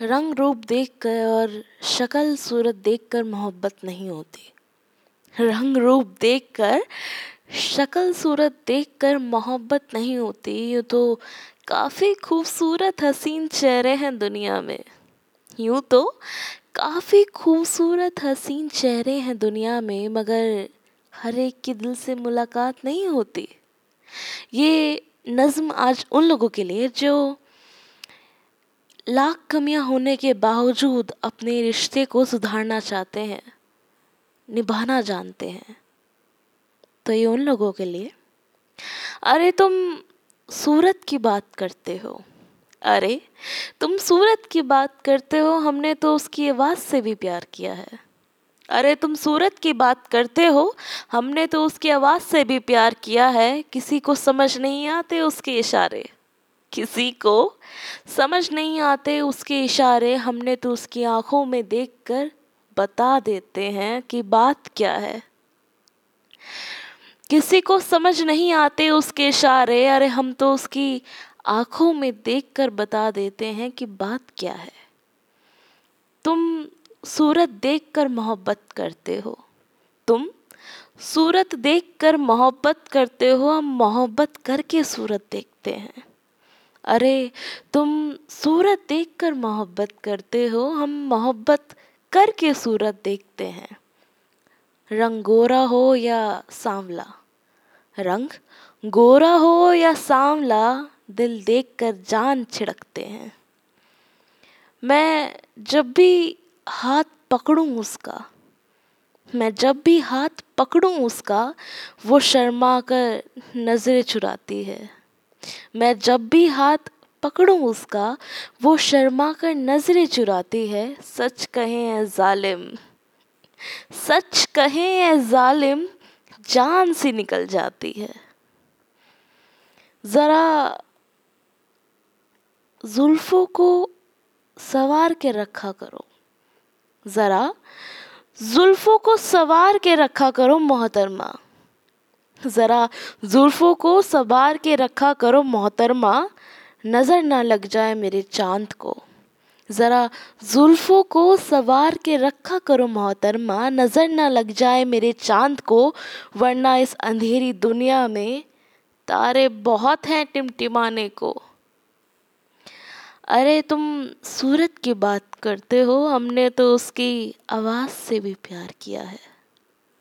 रंग रूप देखकर और शक्ल सूरत देखकर मोहब्बत नहीं होती। रंग रूप देखकर, शक्ल सूरत देखकर मोहब्बत नहीं होती। ये तो काफ़ी खूबसूरत हसीन चेहरे हैं दुनिया में। यूँ तो काफ़ी खूबसूरत हसीन चेहरे हैं दुनिया में, मगर हर एक के दिल से मुलाकात नहीं होती। ये नज़्म आज उन लोगों के लिए जो लाख कमियाँ होने के बावजूद अपने रिश्ते को सुधारना चाहते हैं, निभाना जानते हैं। तो ये उन लोगों के लिए। अरे तुम सूरत की बात करते हो। अरे तुम सूरत की बात करते हो, हमने तो उसकी आवाज़ से भी प्यार किया है। अरे तुम सूरत की बात करते हो, हमने तो उसकी आवाज़ से भी प्यार किया है, किसी को समझ नहीं आते उसके इशारे। किसी को समझ नहीं आते, उसके इशारे हमने तो उसकी आँखों में देखकर बता देते हैं कि बात क्या है। किसी को समझ नहीं आते उसके इशारे, अरे हम तो उसकी आँखों में देखकर बता देते हैं कि बात क्या है। तुम सूरत देखकर मोहब्बत करते हो। तुम सूरत देखकर मोहब्बत करते हो, हम मोहब्बत करके सूरत देखते हैं। अरे, तुम सूरत देखकर मोहब्बत करते हो, हम मोहब्बत करके सूरत देखते हैं। रंग गोरा हो या सांवला? रंग गोरा हो या सांवला, दिल देखकर जान छिड़कते हैं। मैं जब भी हाथ पकड़ूं उसका, मैं जब भी हाथ पकड़ूं उसका, वो शर्मा कर नज़रें चुराती है। मैं जब भी हाथ पकड़ूं उसका, वो शर्मा कर नज़रें चुराती है। सच कहें ए जालिम, सच कहें ए जालिम, जान सी निकल जाती है। ज़रा जुल्फ़ों को सवार के रखा करो। ज़रा जुल्फ़ों को सवार के रखा करो मोहतरमा। ज़रा जुल्फ़ों को सवार के रखा करो मोहतरमा। नज़र ना लग जाए मेरे चाँद को। ज़रा जुल्फ़ों को सवार के रखा करो मोहतरमा। नज़र ना लग जाए मेरे चाँद को, वरना इस अंधेरी दुनिया में तारे बहुत हैं टिमटिमाने को। अरे तुम सूरत की बात करते हो, हमने तो उसकी आवाज़ से भी प्यार किया है।